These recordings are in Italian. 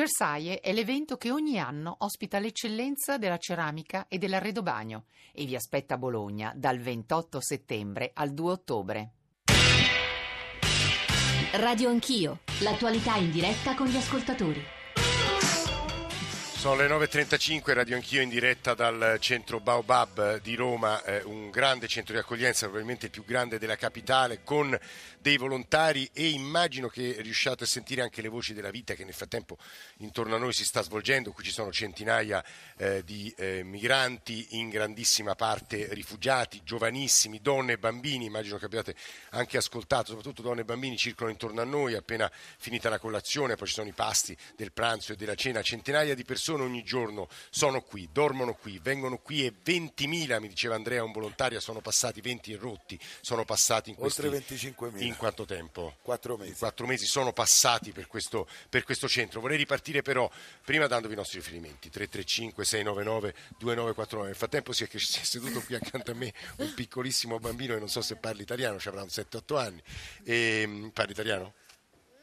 Cersaie è l'evento che ogni anno ospita l'eccellenza della ceramica e dell'arredo bagno e vi aspetta a Bologna dal 28 settembre al 2 ottobre. Radio Anch'io, l'attualità in diretta con gli ascoltatori. Sono le 9.35, radio anch'io in diretta dal centro Baobab di Roma, eh, un grande centro di accoglienza, probabilmente il più grande della capitale, con dei volontari e immagino che riusciate a sentire anche le voci della vita che nel frattempo intorno a noi si sta svolgendo. Qui ci sono centinaia eh, di eh, migranti, in grandissima parte rifugiati, giovanissimi, donne e bambini, immagino che abbiate anche ascoltato, soprattutto donne e bambini circolano intorno a noi, appena finita la colazione, poi ci sono i pasti del pranzo e della cena, centinaia di persone persone ogni giorno sono qui, dormono qui, vengono qui e 20.000, mi diceva Andrea, un volontario, sono passati 20 rotti, sono passati in questi... Oltre 25.000. In quanto tempo? Quattro mesi. Quattro mesi sono passati per questo, per questo centro. Vorrei ripartire però prima dandovi i nostri riferimenti, 335 699 2949. Nel frattempo si è, si è seduto qui accanto a me un piccolissimo bambino che non so se parli italiano, ci avrà un 7-8 anni. E, ehm, parli italiano?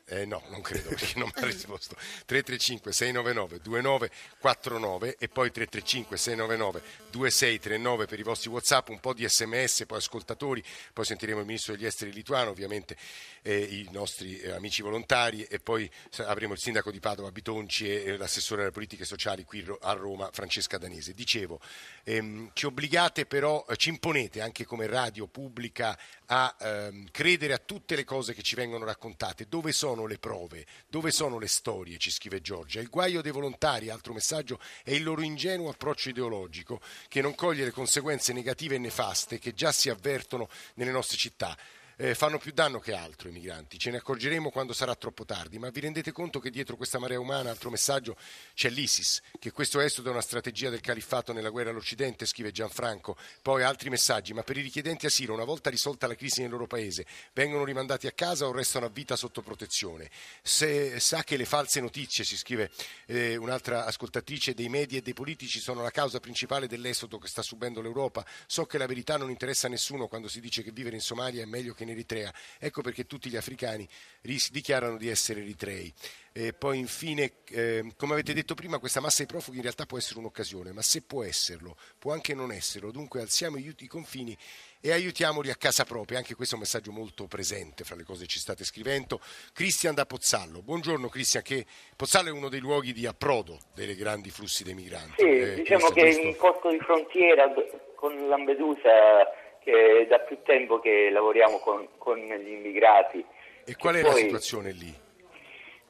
Eh, no, non credo perché non mi ha risposto. 335 699 2949 e poi 335 699 2639 per i vostri WhatsApp, un po' di sms, poi ascoltatori, poi sentiremo il ministro degli esteri lituano, ovviamente eh, i nostri eh, amici volontari e poi avremo il sindaco di Padova Bitonci e, l'assessore alle politiche sociali qui a Roma Francesca Danese. Dicevo, ehm, ci obbligate però, eh, ci imponete anche come radio pubblica a ehm, credere a tutte le cose che ci vengono raccontate, dove sono sono le prove? Dove sono le storie? Ci scrive Giorgia. Il guaio dei volontari, altro messaggio, è il loro ingenuo approccio ideologico che non coglie le conseguenze negative e nefaste che già si avvertono nelle nostre città eh, fanno più danno che altro i migranti. Ce ne accorgeremo quando sarà troppo tardi, ma vi rendete conto che dietro questa marea umana, altro messaggio, c'è l'ISIS, che questo esodo è una strategia del califfato nella guerra all'Occidente, scrive Gianfranco. Poi altri messaggi, ma per i richiedenti asilo, una volta risolta la crisi nel loro paese, vengono rimandati a casa o restano a vita sotto protezione? Se sa che le false notizie, si scrive eh, un'altra ascoltatrice, dei media e dei politici sono la causa principale dell'esodo che sta subendo l'Europa, so che la verità non interessa a nessuno quando si dice che vivere in Somalia è meglio che in Eritrea. Ecco perché tutti gli africani dichiarano di essere eritrei. E poi infine, eh, come avete detto prima, questa massa di profughi in realtà può essere un'occasione, ma se può esserlo, può anche non esserlo. Dunque alziamo i confini e aiutiamoli a casa propria. Anche questo è un messaggio molto presente fra le cose che ci state scrivendo. Cristian da Pozzallo. Buongiorno Cristian, che Pozzallo è uno dei luoghi di approdo dei grandi flussi dei migranti. Sì, eh, diciamo che questo... in posto di frontiera con Lampedusa che da più tempo che lavoriamo con, con gli immigrati. E qual è poi, la situazione lì?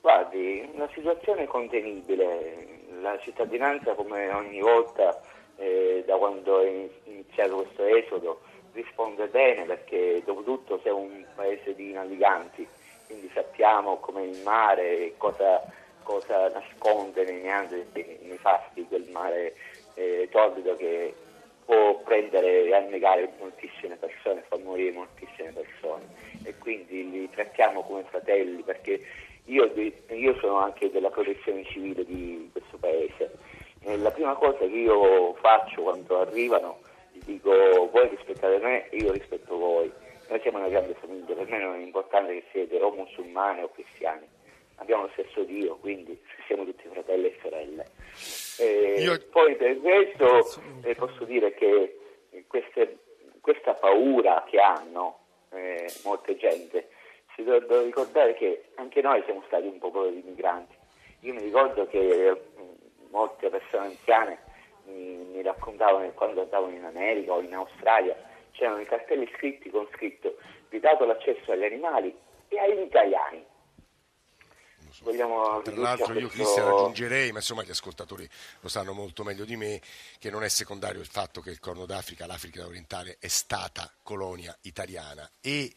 Guardi, una situazione contenibile. La cittadinanza, come ogni volta, eh, da quando è iniziato questo esodo, risponde bene perché dopo tutto siamo un paese di naviganti, quindi sappiamo come il mare, cosa, cosa nasconde nei meandri, nei fasti quel mare eh, torbido che può prendere e annegare moltissime persone, fa morire moltissime persone. E quindi li trattiamo come fratelli perché io, io sono anche della protezione civile di questo paese. E la prima cosa che io faccio quando arrivano gli dico voi rispettate me io rispetto voi. Noi siamo una grande famiglia per me non è importante che siete o musulmani o cristiani abbiamo lo stesso Dio quindi siamo tutti fratelli e sorelle. Eh, Io... Poi per questo eh, posso dire che queste, questa paura che hanno eh, molte gente, si dovrebbero ricordare che anche noi siamo stati un popolo di migranti. Io mi ricordo che mm, molte persone anziane mi, mi raccontavano che quando andavano in America o in Australia c'erano i cartelli scritti con scritto vietato l'accesso agli animali e agli italiani vogliamo Tra l'altro io questo... Cristian aggiungerei, ma insomma gli ascoltatori lo sanno molto meglio di me, che non è secondario il fatto che il Corno d'Africa, l'Africa orientale, è stata colonia italiana. E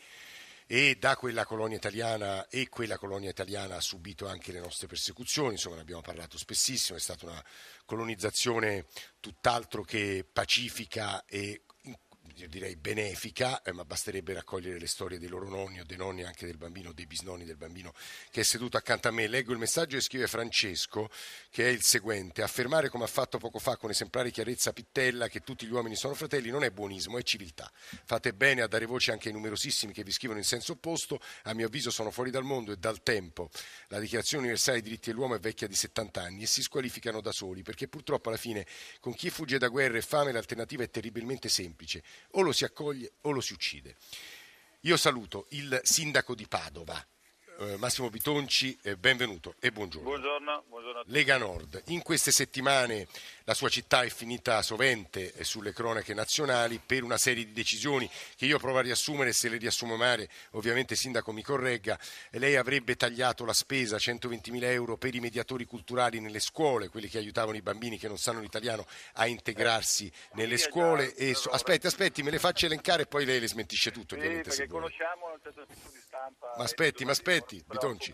e da quella colonia italiana e quella colonia italiana ha subito anche le nostre persecuzioni, insomma ne abbiamo parlato spessissimo, è stata una colonizzazione tutt'altro che pacifica e direi benefica, eh, ma basterebbe raccogliere le storie dei loro nonni o dei nonni anche del bambino, dei bisnonni del bambino che è seduto accanto a me. Leggo il messaggio e scrive Francesco, che è il seguente: affermare come ha fatto poco fa con esemplare chiarezza Pittella che tutti gli uomini sono fratelli non è buonismo, è civiltà. Fate bene a dare voce anche ai numerosissimi che vi scrivono in senso opposto, a mio avviso sono fuori dal mondo e dal tempo. La Dichiarazione universale dei diritti dell'uomo è vecchia di 70 anni e si squalificano da soli, perché purtroppo alla fine con chi fugge da guerra e fame l'alternativa è terribilmente semplice o lo si accoglie o lo si uccide. Io saluto il sindaco di Padova, eh, Massimo Bitonci, benvenuto e buongiorno. Buongiorno, buongiorno Lega Nord, in queste settimane la sua città è finita sovente eh, sulle cronache nazionali per una serie di decisioni che io provo a riassumere, se le riassumo male ovviamente Sindaco mi corregga, lei avrebbe tagliato la spesa 120 mila euro per i mediatori culturali nelle scuole, quelli che aiutavano i bambini che non sanno l'italiano a integrarsi nelle Sì, scuole. E aspetti, aspetti, me le faccia elencare e poi lei le smentisce tutto Sì, ovviamente se perché conosciamo un certo tipo di stampa. Ma aspetti, ma aspetti, Bitonci.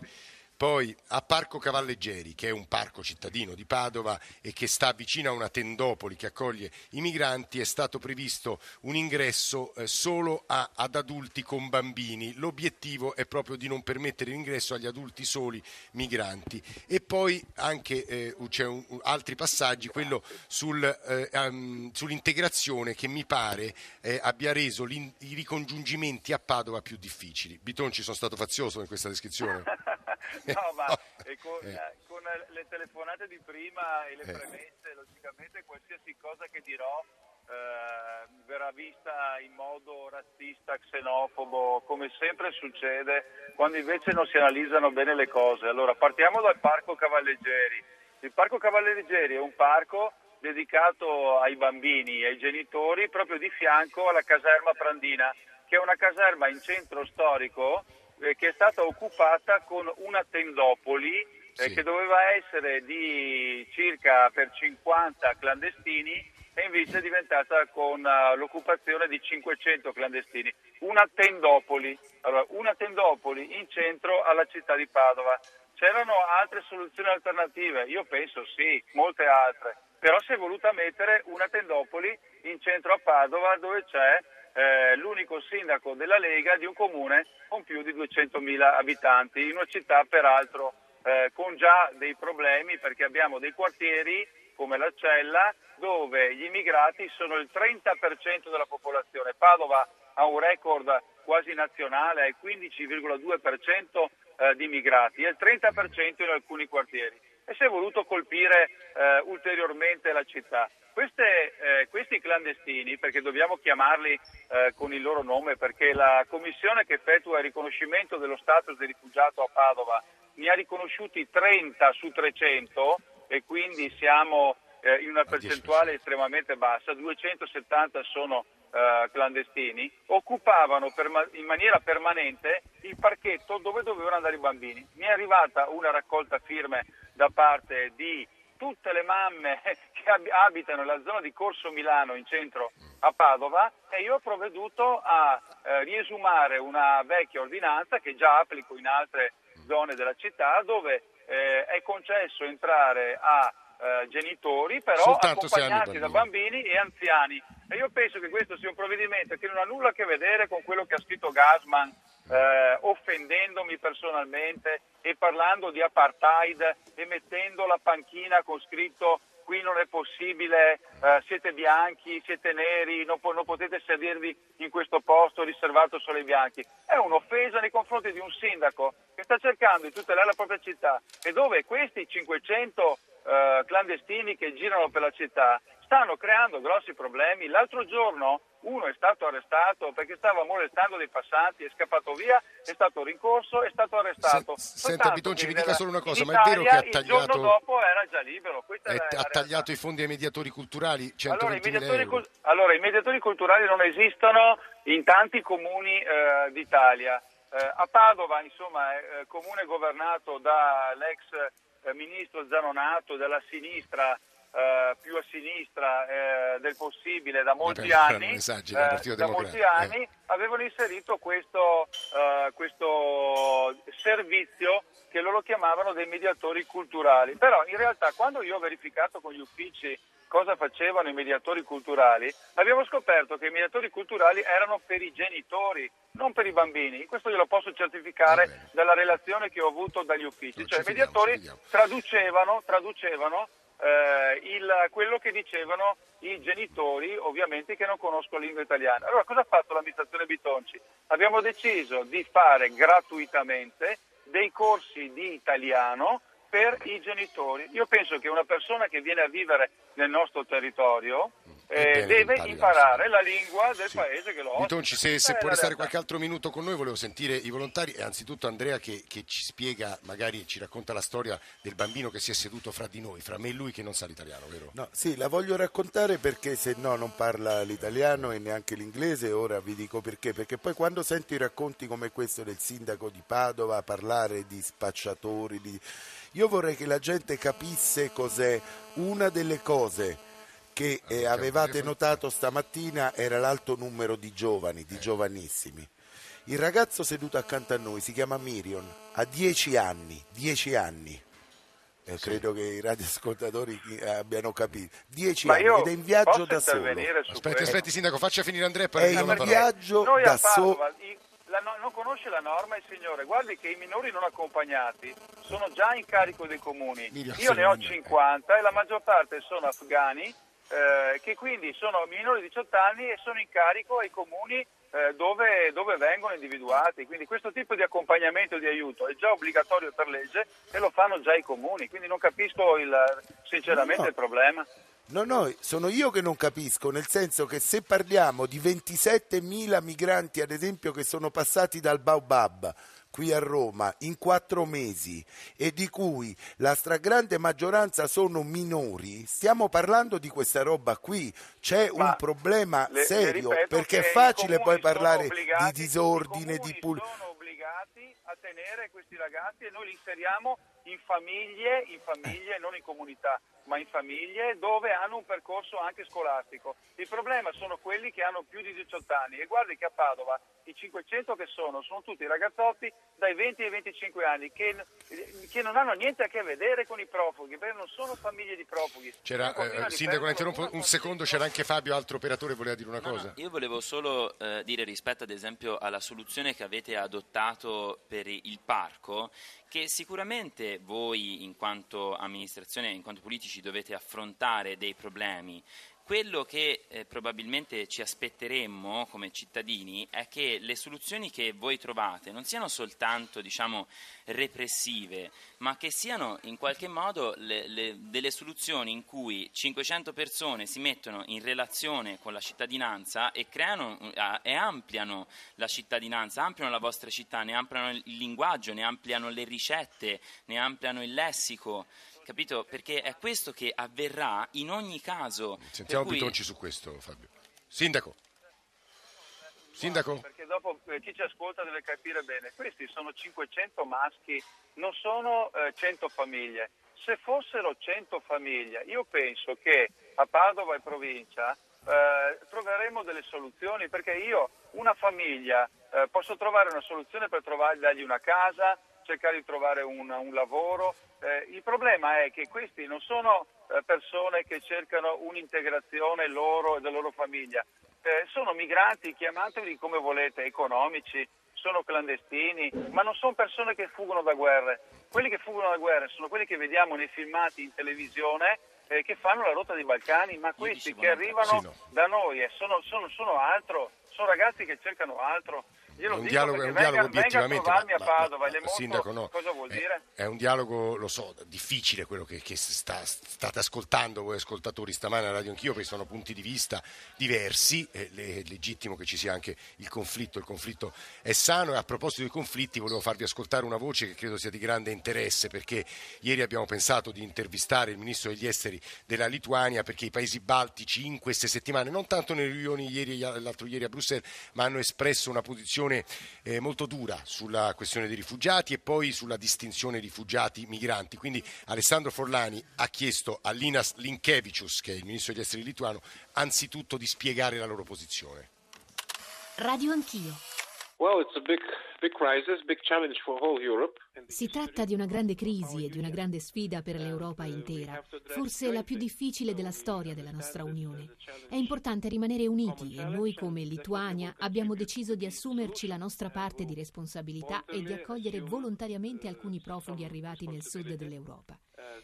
Poi a Parco Cavalleggeri, che è un parco cittadino di Padova e che sta vicino a una tendopoli che accoglie i migranti, è stato previsto un ingresso eh, solo a- ad adulti con bambini. L'obiettivo è proprio di non permettere l'ingresso agli adulti soli migranti. E poi anche eh, c'è un- altri passaggi, quello sul, eh, ehm, sull'integrazione che mi pare eh, abbia reso i ricongiungimenti a Padova più difficili. Bitonci, sono stato fazioso in questa descrizione? no, ma eh, con, Eh. eh, con, le telefonate di prima e le premesse, logicamente qualsiasi cosa che dirò eh, verrà vista in modo razzista, xenofobo, come sempre succede quando invece non si analizzano bene le cose. Allora, partiamo dal Parco Cavalleggeri. Il Parco Cavalleggeri è un parco dedicato ai bambini e ai genitori proprio di fianco alla caserma Prandina, che è una caserma in centro storico eh, che è stata occupata con una tendopoli eh, Sì. che doveva essere di circa per 50 clandestini e invece è diventata con eh, l'occupazione di 500 clandestini. Una tendopoli, allora, una tendopoli in centro alla città di Padova. C'erano altre soluzioni alternative? Io penso sì, molte altre. Però si è voluta mettere una tendopoli in centro a Padova dove c'è eh, l'unico sindaco della Lega di un comune con più di 200.000 abitanti, in una città peraltro eh, con già dei problemi perché abbiamo dei quartieri come la Cella dove gli immigrati sono il 30% della popolazione. Padova ha un record quasi nazionale, è il 15,2% eh, di immigrati e il 30% in alcuni quartieri e si è voluto colpire eh, ulteriormente la città. Queste, eh, questi clandestini, perché dobbiamo chiamarli eh, con il loro nome, perché la commissione che effettua il riconoscimento dello status di rifugiato a Padova ne ha riconosciuti 30 su 300 e quindi siamo eh, in una 10%. percentuale estremamente bassa, 270 sono eh, clandestini, occupavano perma- in maniera permanente il parchetto dove dovevano andare i bambini. Mi è arrivata una raccolta firme da parte di tutte le mamme che ab- abitano nella zona di Corso Milano in centro a Padova e io ho provveduto a eh, riesumare una vecchia ordinanza che già applico in altre zone della città dove eh, è concesso entrare a eh, genitori però Soltanto accompagnati da bambini. e anziani. E io penso che questo sia un provvedimento che non ha nulla a che vedere con quello che ha scritto Gasman eh, offendendomi personalmente e parlando di apartheid e mettendo la panchina con scritto qui non è possibile, eh, siete bianchi, siete neri, non, po- non potete sedervi in questo posto riservato solo ai bianchi. È un'offesa nei confronti di un sindaco che sta cercando di tutelare la propria città e dove questi 500 eh, clandestini che girano per la città stanno creando grossi problemi. L'altro giorno uno è stato arrestato perché stava molestando dei passanti, è scappato via, è stato rincorso, è stato arrestato. Se- senta, Bitonci, mi dica solo una cosa, ma è vero che ha Italia Il tagliato- giorno dopo era già libero. È la ha tagliato i fondi ai mediatori culturali, Allora i, 120 mediatori euro. cul- allora, i mediatori culturali non esistono in tanti comuni eh, d'Italia. Eh, a Padova, insomma, è eh, comune governato dall'ex eh, ministro Zanonato, della sinistra, eh, più a sinistra eh, del possibile da molti Vabbè, anni, esageri, il eh, da molti Democratico, anni avevano inserito questo, eh, questo servizio che loro chiamavano dei mediatori culturali. Però in realtà quando io ho verificato con gli uffici cosa facevano i mediatori culturali, abbiamo scoperto che i mediatori culturali erano per i genitori, non per i bambini. Questo glielo posso certificare dalla relazione che ho avuto dagli uffici. Cioè i mediatori fidiamo. traducevano, traducevano eh, il- quello che dicevano i genitori, ovviamente che non conoscono la lingua italiana. Allora cosa ha fatto l'amministrazione Bitonci? Abbiamo deciso di fare gratuitamente dei corsi di italiano per i genitori. Io penso che una persona che viene a vivere nel nostro territorio eh, deve imparare lingua. la lingua del Sì. paese che lo ospita. Bitonci, se, se può la restare realtà. qualche altro minuto con noi, volevo sentire i volontari e anzitutto Andrea che, che ci spiega, magari ci racconta la storia del bambino che si è seduto fra di noi, fra me e lui che non sa l'italiano, vero? No, sì, la voglio raccontare perché se no non parla l'italiano e neanche l'inglese, ora vi dico perché, perché poi quando sento i racconti come questo del sindaco di Padova parlare di spacciatori, di... io vorrei che la gente capisse cos'è una delle cose che eh, avevate notato stamattina era l'alto numero di giovani, di giovanissimi. Il ragazzo seduto accanto a noi si chiama Mirion, ha 10 anni, 10 anni. Eh, Credo che i radioascoltatori eh, abbiano capito. 10 Ma anni io ed è in viaggio da solo. Aspetti, questo? aspetti, sindaco, faccia finire Andrea e poi È in viaggio Noi da a solo. No- non conosce la norma il signore, guardi che i minori non accompagnati sono già in carico dei comuni. Io ne ho secondo me. 50 e la maggior parte sono afghani eh, che quindi sono minori di 18 anni e sono in carico ai comuni eh, dove, dove vengono individuati. Quindi questo tipo di accompagnamento e di aiuto è già obbligatorio per legge e lo fanno già i comuni, quindi non capisco il- sinceramente No. il problema. No, no, sono io che non capisco, nel senso che se parliamo di 27.000 migranti, ad esempio, che sono passati dal Baobab qui a Roma in quattro mesi e di cui la stragrande maggioranza sono minori, stiamo parlando di questa roba qui. C'è Ma un problema le- le serio ripeto perché è facile poi parlare di disordine, di pulizia. sono obbligati a tenere questi ragazzi e noi li inseriamo in famiglie, in famiglie, non in comunità, ma in famiglie dove hanno un percorso anche scolastico. Il problema sono quelli che hanno più di 18 anni e guardi che a Padova i 500 che sono sono tutti ragazzotti dai 20 ai 25 anni che, che non hanno niente a che vedere con i profughi, perché non sono famiglie di profughi. C'era, pochino eh, sindaco, la interrompo un secondo, c'era anche Fabio, altro operatore, voleva dire una No, no, cosa. io volevo solo eh, dire rispetto ad esempio alla soluzione che avete adottato per il parco, che sicuramente voi in quanto amministrazione, in quanto politici dovete affrontare dei problemi. Quello che eh, probabilmente ci aspetteremmo come cittadini è che le soluzioni che voi trovate non siano soltanto diciamo, repressive, ma che siano in qualche modo le- le- delle soluzioni in cui 500 persone si mettono in relazione con la cittadinanza e creano eh, e ampliano la cittadinanza, ampliano la vostra città, ne ampliano il linguaggio, ne ampliano le ricette, ne ampliano il lessico. Capito? Perché è questo che avverrà in ogni caso. Sentiamo per cui- Bitonci su questo, Fabio. Sindaco. Sindaco? Perché dopo eh, chi ci ascolta deve capire bene, questi sono 500 maschi, non sono eh, 100 famiglie. Se fossero 100 famiglie, io penso che a Padova e provincia eh, troveremo delle soluzioni, perché io una famiglia eh, posso trovare una soluzione per trovare, dargli una casa, cercare di trovare un, un lavoro. Eh, il problema è che questi non sono eh, persone che cercano un'integrazione loro e della loro famiglia, eh, sono migranti, chiamateli come volete, economici, sono clandestini, ma non sono persone che fuggono da guerre. Quelli che fuggono da guerre sono quelli che vediamo nei filmati in televisione eh, che fanno la rotta dei Balcani, ma questi che no, arrivano da noi eh, sono, sono- sono altro, sono ragazzi che cercano altro. Glielo È un dialogo, è un dialogo venga, a obiettivamente. a ma- ma- ma- sindaco, no. cosa vuol È- dire. È, un dialogo, lo so, difficile quello che, che sta- state ascoltando voi ascoltatori stamane alla radio anch'io, perché sono punti di vista diversi, è è legittimo che ci sia anche il conflitto, il conflitto è sano e a proposito dei conflitti volevo farvi ascoltare una voce che credo sia di grande interesse perché ieri abbiamo pensato di intervistare il ministro degli esteri della Lituania perché i paesi baltici in queste settimane, non tanto nelle riunioni ieri e l'altro ieri a Bruxelles, ma hanno espresso una posizione posizione eh, molto dura sulla questione dei rifugiati e poi sulla distinzione rifugiati-migranti. Quindi Alessandro Forlani ha chiesto a Linas Linkevicius, che è il ministro degli esteri lituano, anzitutto di spiegare la loro posizione. Radio Anch'io. Si tratta di una grande crisi e di una grande sfida per l'Europa intera, forse la più difficile della storia della nostra Unione. È importante rimanere uniti e noi come Lituania abbiamo deciso di assumerci la nostra parte di responsabilità e di accogliere volontariamente alcuni profughi arrivati nel sud dell'Europa.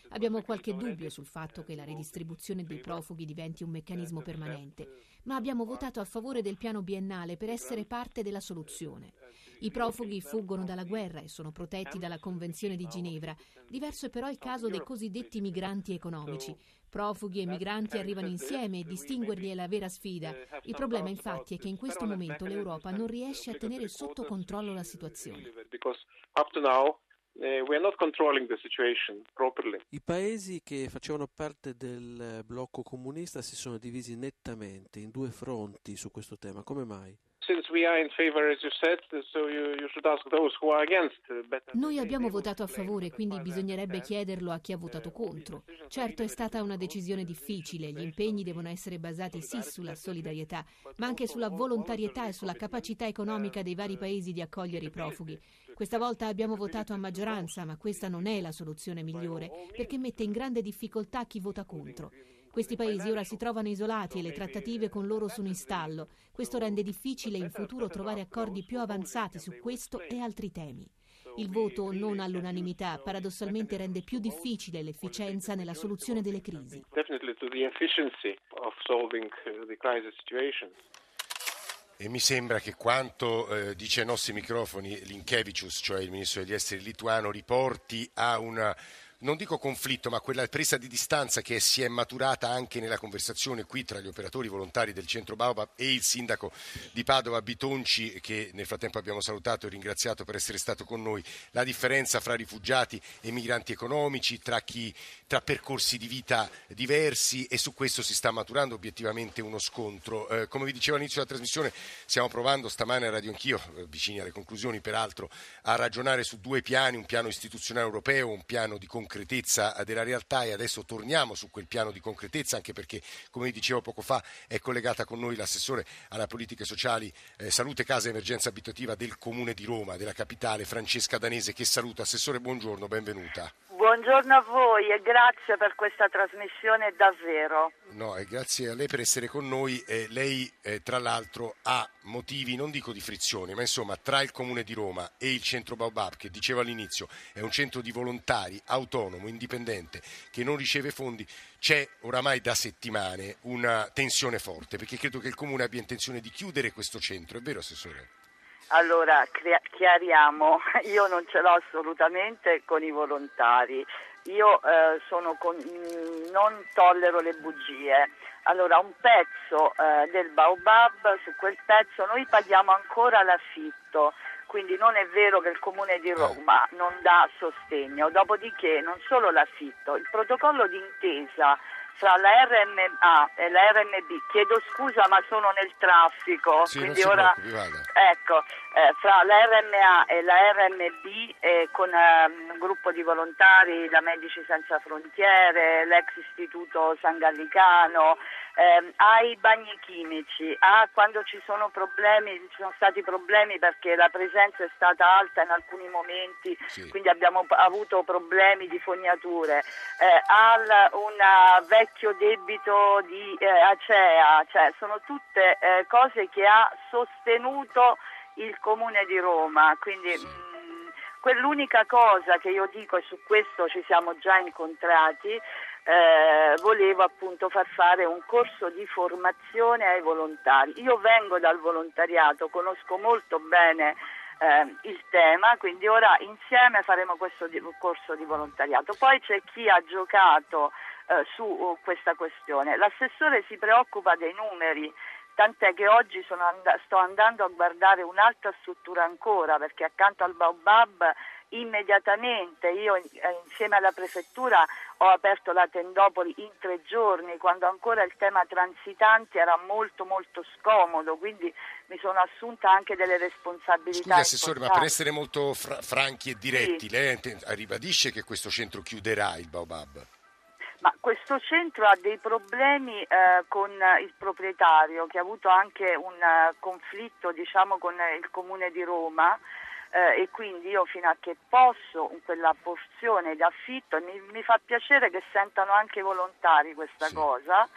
Abbiamo qualche dubbio sul fatto che la redistribuzione dei profughi diventi un meccanismo permanente, ma abbiamo votato a favore del piano biennale per essere parte della soluzione. I profughi fuggono dalla guerra e sono protetti dalla Convenzione di Ginevra. Diverso è però il caso dei cosiddetti migranti economici. Profughi e migranti arrivano insieme e distinguerli è la vera sfida. Il problema infatti è che in questo momento l'Europa non riesce a tenere sotto controllo la situazione. Uh, I paesi che facevano parte del blocco comunista si sono divisi nettamente in due fronti su questo tema. Come mai? Noi abbiamo votato a favore, quindi bisognerebbe chiederlo a chi ha votato contro. Certo è stata una decisione difficile, gli impegni devono essere basati sì sulla solidarietà, ma anche sulla volontarietà e sulla capacità economica dei vari paesi di accogliere i profughi. Questa volta abbiamo votato a maggioranza, ma questa non è la soluzione migliore, perché mette in grande difficoltà chi vota contro. Questi paesi ora si trovano isolati e le trattative con loro sono in stallo. Questo rende difficile in futuro trovare accordi più avanzati su questo e altri temi. Il voto non all'unanimità paradossalmente rende più difficile l'efficienza nella soluzione delle crisi. E mi sembra che quanto eh, dice ai nostri microfoni Linkevicius, cioè il ministro degli esteri lituano, riporti a una non dico conflitto, ma quella presa di distanza che si è maturata anche nella conversazione qui tra gli operatori volontari del centro Baobab e il sindaco di Padova Bitonci, che nel frattempo abbiamo salutato e ringraziato per essere stato con noi, la differenza fra rifugiati e migranti economici, tra, chi, tra percorsi di vita diversi e su questo si sta maturando obiettivamente uno scontro. Eh, come vi dicevo all'inizio della trasmissione, stiamo provando stamane a Radio Anch'io, eh, vicini alle conclusioni peraltro, a ragionare su due piani, un piano istituzionale europeo, un piano di concretezza concretezza della realtà e adesso torniamo su quel piano di concretezza anche perché, come dicevo poco fa, è collegata con noi l'assessore alla politiche sociali, eh, salute, casa e emergenza abitativa del Comune di Roma, della capitale, Francesca Danese, che saluta. Assessore, buongiorno, benvenuta. Buongiorno a voi e grazie per questa trasmissione davvero. No, grazie a lei per essere con noi. Eh, lei, eh, tra l'altro, ha motivi, non dico di frizione, ma insomma, tra il Comune di Roma e il centro Baobab, che dicevo all'inizio è un centro di volontari autonomo, indipendente, che non riceve fondi, c'è oramai da settimane una tensione forte, perché credo che il Comune abbia intenzione di chiudere questo centro. È vero, Assessore? Allora, chiariamo, io non ce l'ho assolutamente con i volontari, io eh, con, mm, non tollero le bugie. Allora, un pezzo eh, del Baobab, su quel pezzo noi paghiamo ancora l'affitto, quindi non è vero che il Comune di Roma non dà sostegno. Dopodiché, non solo l'affitto, il protocollo d'intesa fra la RMA e la RMB, chiedo scusa ma sono nel traffico, sì, quindi ora ecco, eh, fra la RMA e la RMB eh, con eh, un gruppo di volontari da Medici Senza Frontiere, l'ex Istituto San Gallicano, eh, ai bagni chimici, a quando ci sono problemi, ci sono stati problemi perché la presenza è stata alta in alcuni momenti, sì. quindi abbiamo avuto problemi di fognature, eh, al un vecchio debito di eh, Acea, cioè sono tutte eh, cose che ha sostenuto il Comune di Roma, quindi sì. mh, mm, quell'unica cosa che io dico e su questo ci siamo già incontrati eh, volevo appunto far fare un corso di formazione ai volontari. Io vengo dal volontariato, conosco molto bene eh, il tema, quindi ora insieme faremo questo di, corso di volontariato. Poi c'è chi ha giocato eh, su uh, questa questione. L'assessore si preoccupa dei numeri, tant'è che oggi and- sto andando a guardare un'altra struttura ancora, perché accanto al Baobab immediatamente. Io eh, insieme alla prefettura ho aperto la Tendopoli in tre giorni, quando ancora il tema transitanti era molto molto scomodo, quindi mi sono assunta anche delle responsabilità. Scusi Assessore, ma per essere molto fra- franchi e diretti, sì. lei ribadisce che questo centro chiuderà il Baobab? Ma questo centro ha dei problemi eh, con il proprietario che ha avuto anche un uh, conflitto diciamo, con il comune di Roma eh, e quindi io fino a che posso in quella porzione d'affitto mi, mi fa piacere che sentano anche i volontari questa sì. cosa.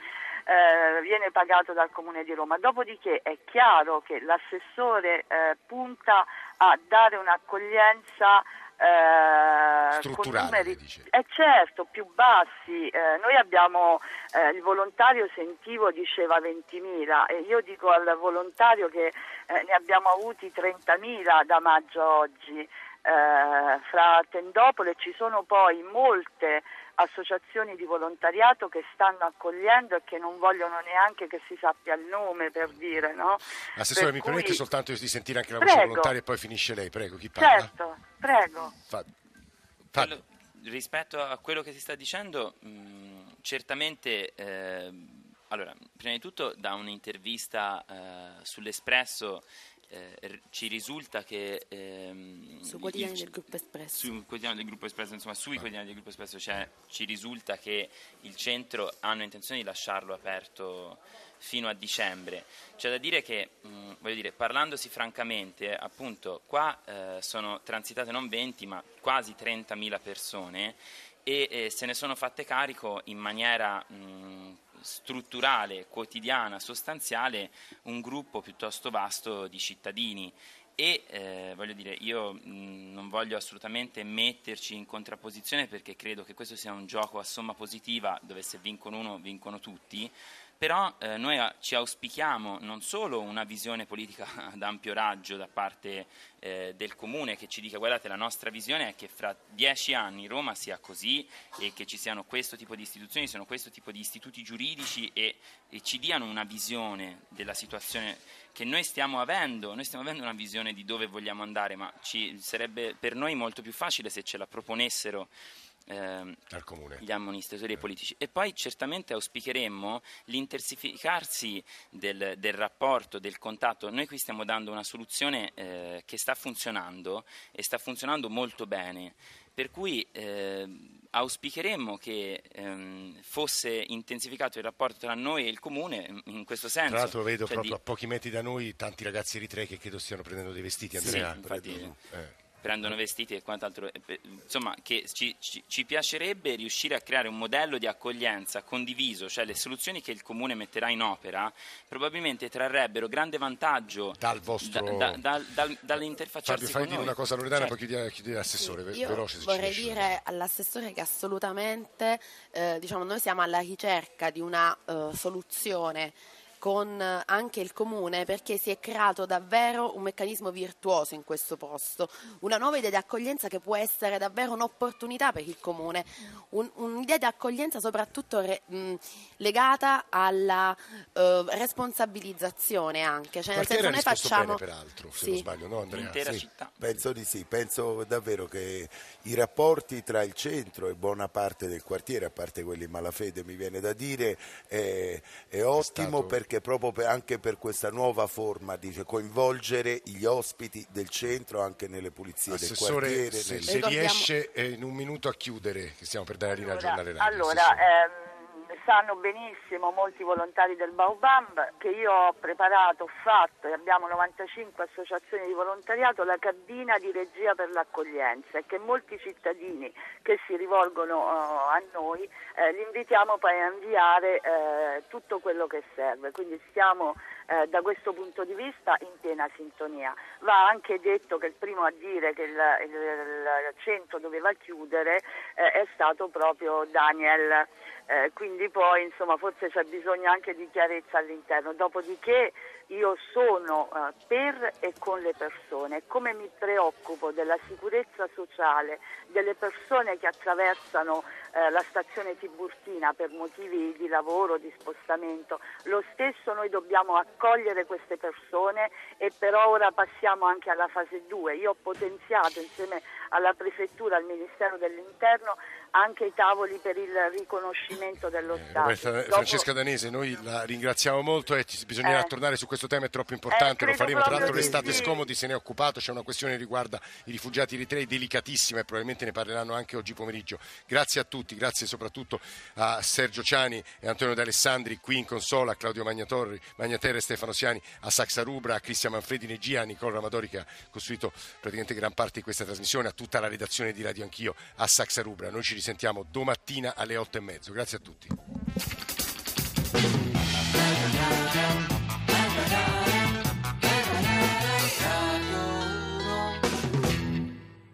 Eh, viene pagato dal Comune di Roma. Dopodiché è chiaro che l'assessore eh, punta a dare un'accoglienza eh, con numeri eh, certo, più bassi. Eh, noi abbiamo eh, il volontario sentivo diceva 20.000 e io dico al volontario che eh, ne abbiamo avuti 30.000 da maggio a oggi. Eh, fra Tendopole ci sono poi molte associazioni di volontariato che stanno accogliendo e che non vogliono neanche che si sappia il nome per dire. No? Assessore, per mi cui... permette soltanto di sentire anche la voce volontaria e poi finisce lei, prego, chi parla? Certo, prego. Fa... Fa... Quello, rispetto a quello che si sta dicendo, mh, certamente... Eh, allora, prima di tutto da un'intervista eh, sull'Espresso eh, ci risulta che ehm, su quotidiani il, del gruppo Espresso. Su quotidiani del gruppo Espresso insomma sui quotidiani del gruppo Espresso cioè, ci risulta che il centro hanno intenzione di lasciarlo aperto fino a dicembre. C'è da dire che mh, voglio dire parlandosi francamente appunto qua eh, sono transitate non 20 ma quasi 30.000 persone e eh, se ne sono fatte carico in maniera mh, strutturale, quotidiana, sostanziale un gruppo piuttosto vasto di cittadini. E eh, voglio dire, io mh, non voglio assolutamente metterci in contrapposizione perché credo che questo sia un gioco a somma positiva dove se vincono uno vincono tutti, però eh, noi ci auspichiamo non solo una visione politica ad ampio raggio da parte eh, del Comune che ci dica guardate la nostra visione è che fra dieci anni Roma sia così e che ci siano questo tipo di istituzioni, siano questo tipo di istituti giuridici e, e ci diano una visione della situazione che noi stiamo avendo, noi stiamo avendo una visione di dove vogliamo andare, ma ci, sarebbe per noi molto più facile se ce la proponessero ehm, gli amministratori e politici. E poi certamente auspicheremmo l'intensificarsi del, del, rapporto, del contatto. Noi qui stiamo dando una soluzione eh, che sta funzionando e sta funzionando molto bene. Per cui eh, auspicheremmo che ehm, fosse intensificato il rapporto tra noi e il comune in questo senso. Tra l'altro vedo cioè proprio di... a pochi metri da noi tanti ragazzi eritrei che credo stiano prendendo dei vestiti, Andrea. Sì, infatti, eh prendono vestiti e quant'altro. Insomma, che ci, ci, ci, piacerebbe riuscire a creare un modello di accoglienza condiviso, cioè le soluzioni che il Comune metterà in opera probabilmente trarrebbero grande vantaggio dal vostro... da, da, da, dal, dall'interfacciarsi Fabio, fai dire una cosa Loredana, cioè, poi chiudi, chiudi l'assessore, io veloce vorrei dire all'assessore che assolutamente, eh, diciamo, noi siamo alla ricerca di una uh, soluzione con anche il comune perché si è creato davvero un meccanismo virtuoso in questo posto, una nuova idea di accoglienza che può essere davvero un'opportunità per il comune, un, un'idea di accoglienza soprattutto re, mh, legata alla uh, responsabilizzazione anche, cioè nel senso noi facciamo bene, peraltro, se sì. non sbaglio, no Andrea? L'intera sì. città. Penso di sì, penso davvero che i rapporti tra il centro e buona parte del quartiere, a parte quelli malafede mi viene da dire, è, è ottimo è perché proprio per, anche per questa nuova forma di coinvolgere gli ospiti del centro anche nelle pulizie Assessore, del quartiere. Se, nel... se riesce eh, in un minuto a chiudere, che stiamo per dare allora, a giornale radio. Allora, sanno benissimo molti volontari del Baobab che io ho preparato, ho fatto e abbiamo 95 associazioni di volontariato la cabina di regia per l'accoglienza e che molti cittadini che si rivolgono uh, a noi eh, li invitiamo poi a inviare eh, tutto quello che serve. Quindi stiamo eh, da questo punto di vista in piena sintonia. Va anche detto che il primo a dire che il, il, il centro doveva chiudere eh, è stato proprio Daniel eh, quindi poi insomma forse c'è bisogno anche di chiarezza all'interno. Dopodiché io sono eh, per e con le persone, come mi preoccupo della sicurezza sociale delle persone che attraversano eh, la stazione Tiburtina per motivi di lavoro, di spostamento, lo stesso noi dobbiamo accogliere queste persone e per ora passiamo anche alla fase 2. Io ho potenziato insieme alla Prefettura, al Ministero dell'Interno anche i tavoli per il riconoscimento dello eh, Stato. Dopo... Francesca Danese, noi la ringraziamo molto e bisognerà eh. tornare su questo tema, è troppo importante, eh, lo faremo, tra l'altro l'estate sì. scomodi se ne è occupato, c'è una questione che riguarda i rifugiati eritrei delicatissima e probabilmente ne parleranno anche oggi pomeriggio. Grazie a tutti, grazie soprattutto a Sergio Ciani e Antonio D'Alessandri qui in consola, a Claudio Magnatorri, Magnaterra e Stefano Siani, a Saxa Rubra, a Cristian Manfredi Negia, a Nicola Ramadori che ha costruito praticamente gran parte di questa trasmissione, a tutta la redazione di Radio Anch'io, a Saxa Rubra. Noi ci risentiamo domattina alle otto e mezzo. Grazie a tutti.